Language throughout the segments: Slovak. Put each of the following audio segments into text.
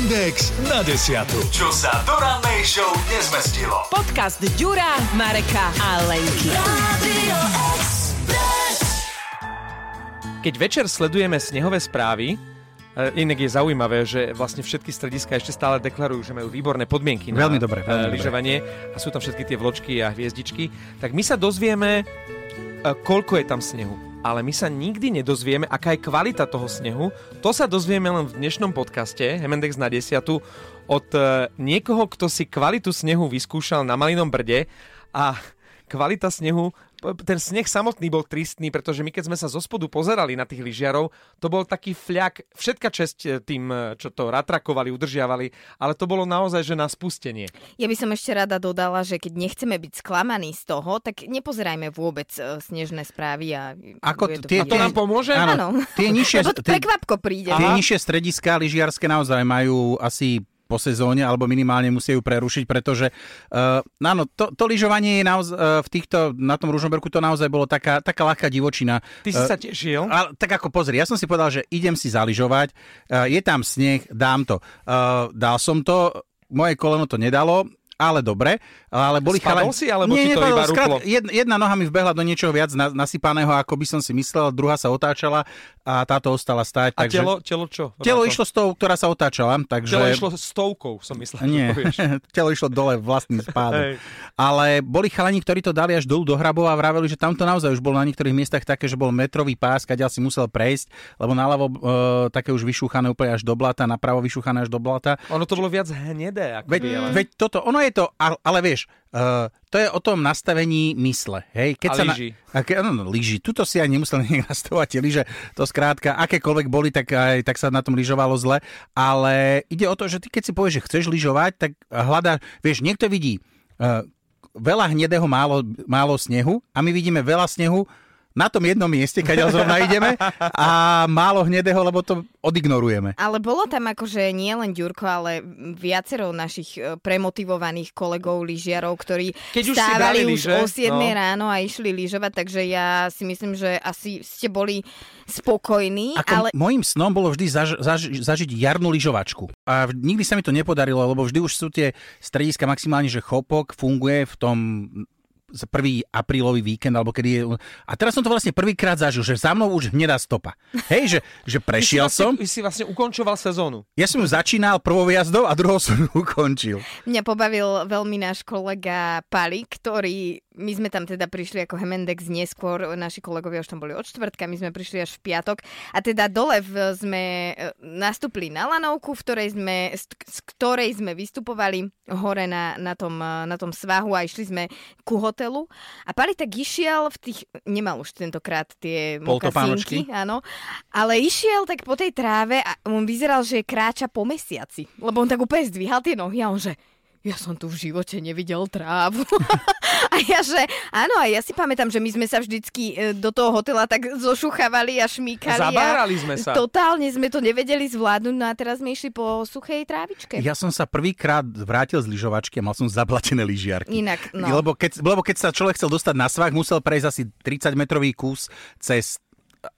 Index na desiatu. Čo sa do rannej show nezmestilo. Podcast Ďura, Mareka a Lenky. Keď večer sledujeme snehové správy, e, Inak je zaujímavé, že vlastne všetky strediska ešte stále deklarujú, že majú výborné podmienky na Veľmi dobre, veľmi e, lyžovanie a sú tam všetky tie vločky a hviezdičky, tak my sa dozvieme, e, koľko je tam snehu. Ale my sa nikdy nedozvieme, aká je kvalita toho snehu. To sa dozvieme len v dnešnom podcaste Hemendex na desiatu od e, niekoho, kto si kvalitu snehu vyskúšal na Malinom brde a kvalita snehu ten sneh samotný bol tristný, pretože my keď sme sa zo spodu pozerali na tých lyžiarov, to bol taký fľak, všetka česť e, tým, e, čo to ratrakovali, udržiavali, ale to bolo naozaj, že na spustenie. Ja by som ešte rada dodala, že keď nechceme byť sklamaní z toho, tak nepozerajme vôbec e, snežné správy a... Ako bude tie- A to nám pomôže? Áno. Tie nižšie, to tie, prekvapko príde. tie nižšie strediská lyžiarske naozaj majú asi po sezóne, alebo minimálne musia ju prerušiť, pretože uh, áno, to, to lyžovanie je naozaj, uh, v týchto, na tom Ružomberku to naozaj bolo taká, taká ľahká divočina. Ty si sa tešil? Ale, tak ako pozri, ja som si povedal, že idem si zaližovať, uh, je tam sneh, dám to. Uh, dal som to, moje koleno to nedalo, ale dobre, ale boli Spadol chalani- si, alebo ti to nepadol, iba skrát-? Jedna, jedna noha mi vbehla do niečoho viac na, nasypaného, ako by som si myslel, druhá sa otáčala a táto ostala stáť. A takže... telo, telo čo? Telo išlo s tou, ktorá sa otáčala, takže... Telo išlo stovkou, som myslel. Nie, telo išlo dole vlastným spádom. Hej. Ale boli chalani, ktorí to dali až dolu do hrabov a vraveli, že tam to naozaj už bolo na niektorých miestach také, že bol metrový pás, kde si musel prejsť, lebo naľavo e, také už vyšúchané úplne až do blata, napravo vyšúchané až do blata. Ono to bolo viac hnedé. Ako Veď, veď toto, ono je to, ale, ale vieš, uh, to je o tom nastavení mysle. Hej? Keď A sa lyží. Na, ke, no, no, lyží. Tuto si aj nemusel nastavovať tie lyže. To skrátka, akékoľvek boli, tak, aj, tak sa na tom lyžovalo zle. Ale ide o to, že ty keď si povieš, že chceš lyžovať, tak hľadá, vieš, niekto vidí uh, veľa hnedého, málo, málo snehu a my vidíme veľa snehu na tom jednom mieste, keď zrovna ideme a málo hnedého, lebo to odignorujeme. Ale bolo tam akože nie len Ďurko, ale viacero našich e, premotivovaných kolegov lyžiarov, ktorí Keď už stávali už lyže, o 7 no. ráno a išli lyžovať, takže ja si myslím, že asi ste boli spokojní, Ako ale Mojím snom bolo vždy zaž, zaž, zažiť jarnú lyžovačku. A nikdy sa mi to nepodarilo, lebo vždy už sú tie strediska maximálne, že chopok funguje v tom prvý aprílový víkend, alebo kedy je... A teraz som to vlastne prvýkrát zažil, že za mnou už hnedá stopa. Hej, že, že prešiel Ty si som, vlastne, si vlastne ukončoval sezónu. ja som ju začínal prvou jazdou a druhou som ju ukončil. Mňa pobavil veľmi náš kolega Pali, ktorý, my sme tam teda prišli ako Hemendex neskôr, naši kolegovia už tam boli od čtvrtka, my sme prišli až v piatok. A teda dole v, sme e, nastúpili na lanovku, v ktorej sme, z, ktorej sme vystupovali hore na, na, tom, e, na tom svahu a išli sme ku hotelu. A Pali tak išiel v tých, nemal už tentokrát tie mokasínky, áno, ale išiel tak po tej tráve a on vyzeral, že kráča po mesiaci, lebo on tak úplne zdvíhal tie nohy a on že ja som tu v živote nevidel trávu. a ja že, áno, a ja si pamätám, že my sme sa vždycky e, do toho hotela tak zošuchávali a šmíkali. Zabárali a sme sa. Totálne sme to nevedeli zvládnuť, no a teraz sme išli po suchej trávičke. Ja som sa prvýkrát vrátil z lyžovačky a mal som zablatené lyžiarky. Inak, no. Lebo, keď, lebo keď sa človek chcel dostať na svah, musel prejsť asi 30-metrový kus cez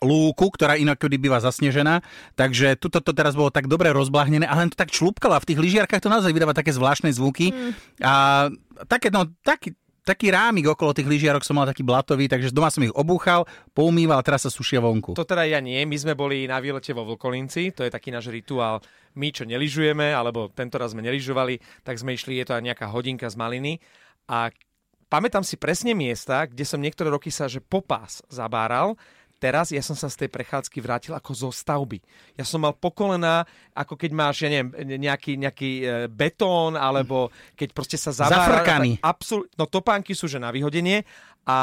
lúku, ktorá inak kedy býva zasnežená. Takže tuto to teraz bolo tak dobre rozblahnené a len to tak člúpkalo a v tých lyžiarkách to naozaj vydáva také zvláštne zvuky. Mm. A také, no, taký, taký rámik okolo tých lyžiarok som mal taký blatový, takže doma som ich obúchal, poumýval a teraz sa sušia vonku. To teda ja nie. My sme boli na výlete vo Vlkolinci, to je taký náš rituál. My, čo neližujeme, alebo tento raz sme neližovali, tak sme išli, je to aj nejaká hodinka z maliny. A pamätám si presne miesta, kde som niektoré roky sa, že popás zabáral. Teraz ja som sa z tej prechádzky vrátil ako zo stavby. Ja som mal pokolená, ako keď máš, ja neviem, nejaký, nejaký e, betón, alebo keď proste sa zabára. Zafrkaný. Absol- no topánky sú že na vyhodenie a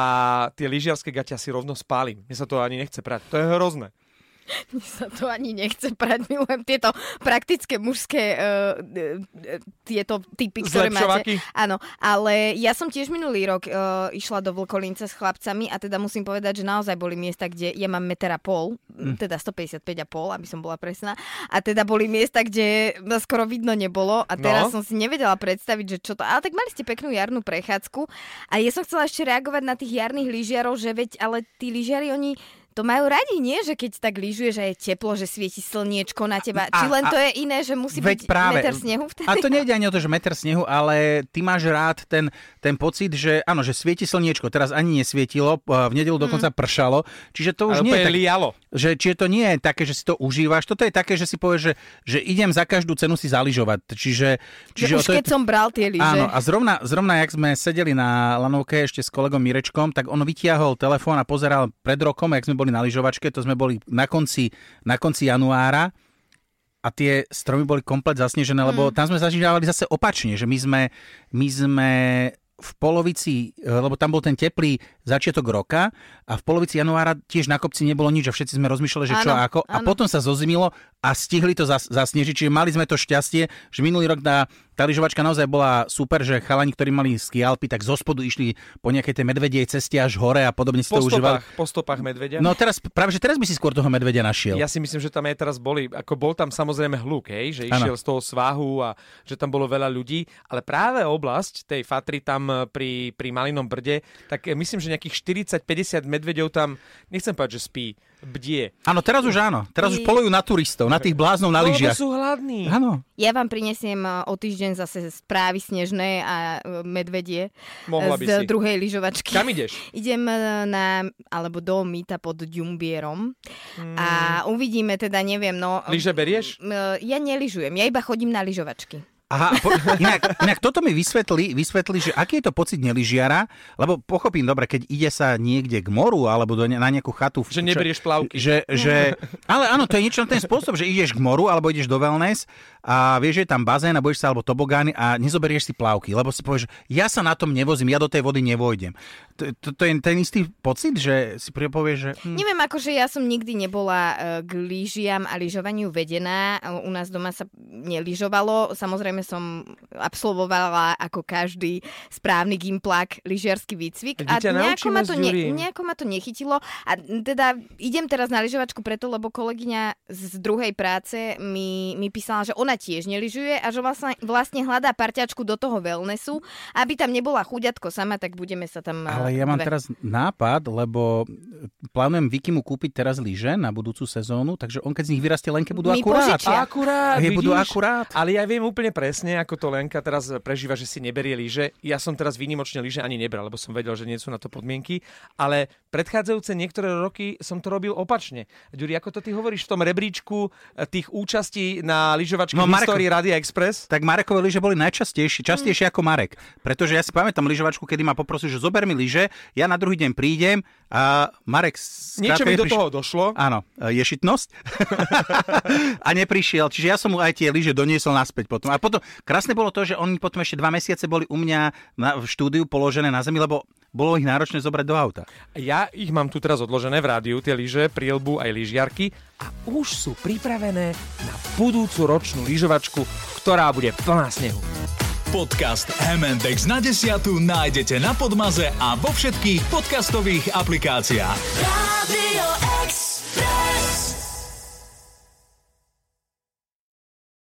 tie lyžiarske gaťa si rovno spálim. Mne sa to ani nechce prať. To je hrozné. Mne sa to ani nechce prať, milujem tieto praktické mužské uh, tieto typy, ktoré máte. Áno, ale ja som tiež minulý rok uh, išla do Vlkolinca s chlapcami a teda musím povedať, že naozaj boli miesta, kde ja mám meter a pol, mm. teda 155 a pol, aby som bola presná. A teda boli miesta, kde skoro vidno nebolo a teraz No. som si nevedela predstaviť, že čo to... Ale tak mali ste peknú jarnú prechádzku a ja som chcela ešte reagovať na tých jarných lyžiarov, že veď, ale tí lyžiari, oni to majú radi, nie? Že keď tak lyžuješ a je teplo, že svieti slniečko na teba. A- Či len a- to je iné, že musí byť práve. meter snehu vtedy? A to nejde ani o to, že meter snehu, ale ty máš rád ten, ten pocit, že áno, že svieti slniečko. Teraz ani nesvietilo, v nedelu dokonca pršalo, čiže to už Ale nie je tak, lialo. Že či to nie je také, že si to užívaš, toto je také, že si povieš, že, že idem za každú cenu si zaližovať. Čiže, Že čiže už to je, keď som bral tie lyže. Áno, a zrovna, zrovna, jak sme sedeli na lanovke ešte s kolegom Mirečkom, tak on vytiahol telefón a pozeral pred rokom, jak sme boli na lyžovačke, to sme boli na konci, na konci januára a tie stromy boli komplet zasnežené, lebo tam sme zažívali zase opačne, že my sme, my sme v polovici, e, lebo tam bol ten teplý začiatok roka a v polovici januára tiež na kopci nebolo nič a všetci sme rozmýšľali, že čo Áno, a ako. A áno. potom sa zozimilo a stihli to zas, zasnežiť, čiže mali sme to šťastie, že minulý rok tá, tá lyžovačka naozaj bola super, že chalani, ktorí mali ski Alpy, tak zo spodu išli po nejakej tej medvedej ceste až hore a podobne si Po to užívali. stopách, po stopách medvedia. No teraz, práve že teraz by si skôr toho medvedia našiel. Ja si myslím, že tam aj teraz boli, ako bol tam samozrejme hluk, hej, že išiel z toho svahu a že tam bolo veľa ľudí, ale práve oblasť tej Fatry tam e, pri, pri Malinom brde, tak e, myslím, že nejakých 40-50 medvedov tam, nechcem povedať, že spí, bdie. Áno, teraz už áno. Teraz už polujú na turistov, na tých bláznov na Lebo lyžiach. sú hladní. Áno. Ja vám prinesiem e, o týždeň zase správy snežné a e, medvedie Mohla by z si. druhej lyžovačky. Kam ideš? Idem e, na, alebo do Mýta pod Ďumbierom a Hmm. uvidíme teda, neviem, no... Lyže berieš? Ja neližujem, ja iba chodím na lyžovačky. Aha, po, inak, inak toto mi vysvetli, vysvetli, že aký je to pocit neližiara, lebo pochopím, dobre, keď ide sa niekde k moru alebo do, ne- na nejakú chatu. Že neberieš plavky. Že, že, ale áno, to je niečo na ten spôsob, že ideš k moru alebo ideš do wellness a vieš, že je tam bazén a budeš sa alebo tobogány a nezoberieš si plavky, lebo si povieš, ja sa na tom nevozím, ja do tej vody nevojdem. To, to, to je ten istý pocit, že si povieš, že... Hm, Neviem, akože ja som nikdy nebola e, k lyžiam a lyžovaniu vedená. U nás doma sa nelyžovalo. Samozrejme som absolvovala ako každý správny gimplak lyžiarsky výcvik. Ťa nejako ma, to Ďurím. nejako ma to nechytilo. A teda idem teraz na lyžovačku preto, lebo kolegyňa z druhej práce mi, mi písala, že ona tiež nelyžuje a že vlastne, vlastne hľadá parťačku do toho wellnessu. Aby tam nebola chuďatko sama, tak budeme sa tam... e, Ale ja mám dve. teraz nápad, lebo plánujem Vikimu kúpiť teraz lyže na budúcu sezónu, takže on keď z nich vyrastie Lenke budú Mi akurát. požičia. Akurát, Hej, budú akurát. Ale ja viem úplne presne, ako to Lenka teraz prežíva, že si neberie lyže. Ja som teraz výnimočne lyže ani nebral, lebo som vedel, že nie sú na to podmienky. Ale predchádzajúce niektoré roky som to robil opačne. Ďuri, ako to ty hovoríš v tom rebríčku eh, tých účastí na lyžovačke No, Marko- histórii Radia Express? Tak Marekové lyže boli najčastejšie, častejšie ako Marek. Pretože ja si pamätám lyžovačku, kedy ma poprosil, že zober mi lyže, ja na druhý deň prídem a Marek... Niečo mi do nepriš- toho došlo. Áno, e, ješitnosť. a neprišiel. Čiže ja som mu aj tie lyže doniesol naspäť potom. A potom, krásne bolo to, že oni potom ešte dva mesiace boli u mňa na, v štúdiu položené na zemi, lebo bolo ich náročné zobrať do auta. Ja ich mám tu teraz odložené v rádiu, tie lyže, prielbu aj lyžiarky a už sú pripravené na budúcu ročnú lyžovačku, ktorá bude plná snehu. Podcast M&X na desiatu nájdete na Podmaze a vo všetkých podcastových aplikáciách. Radio.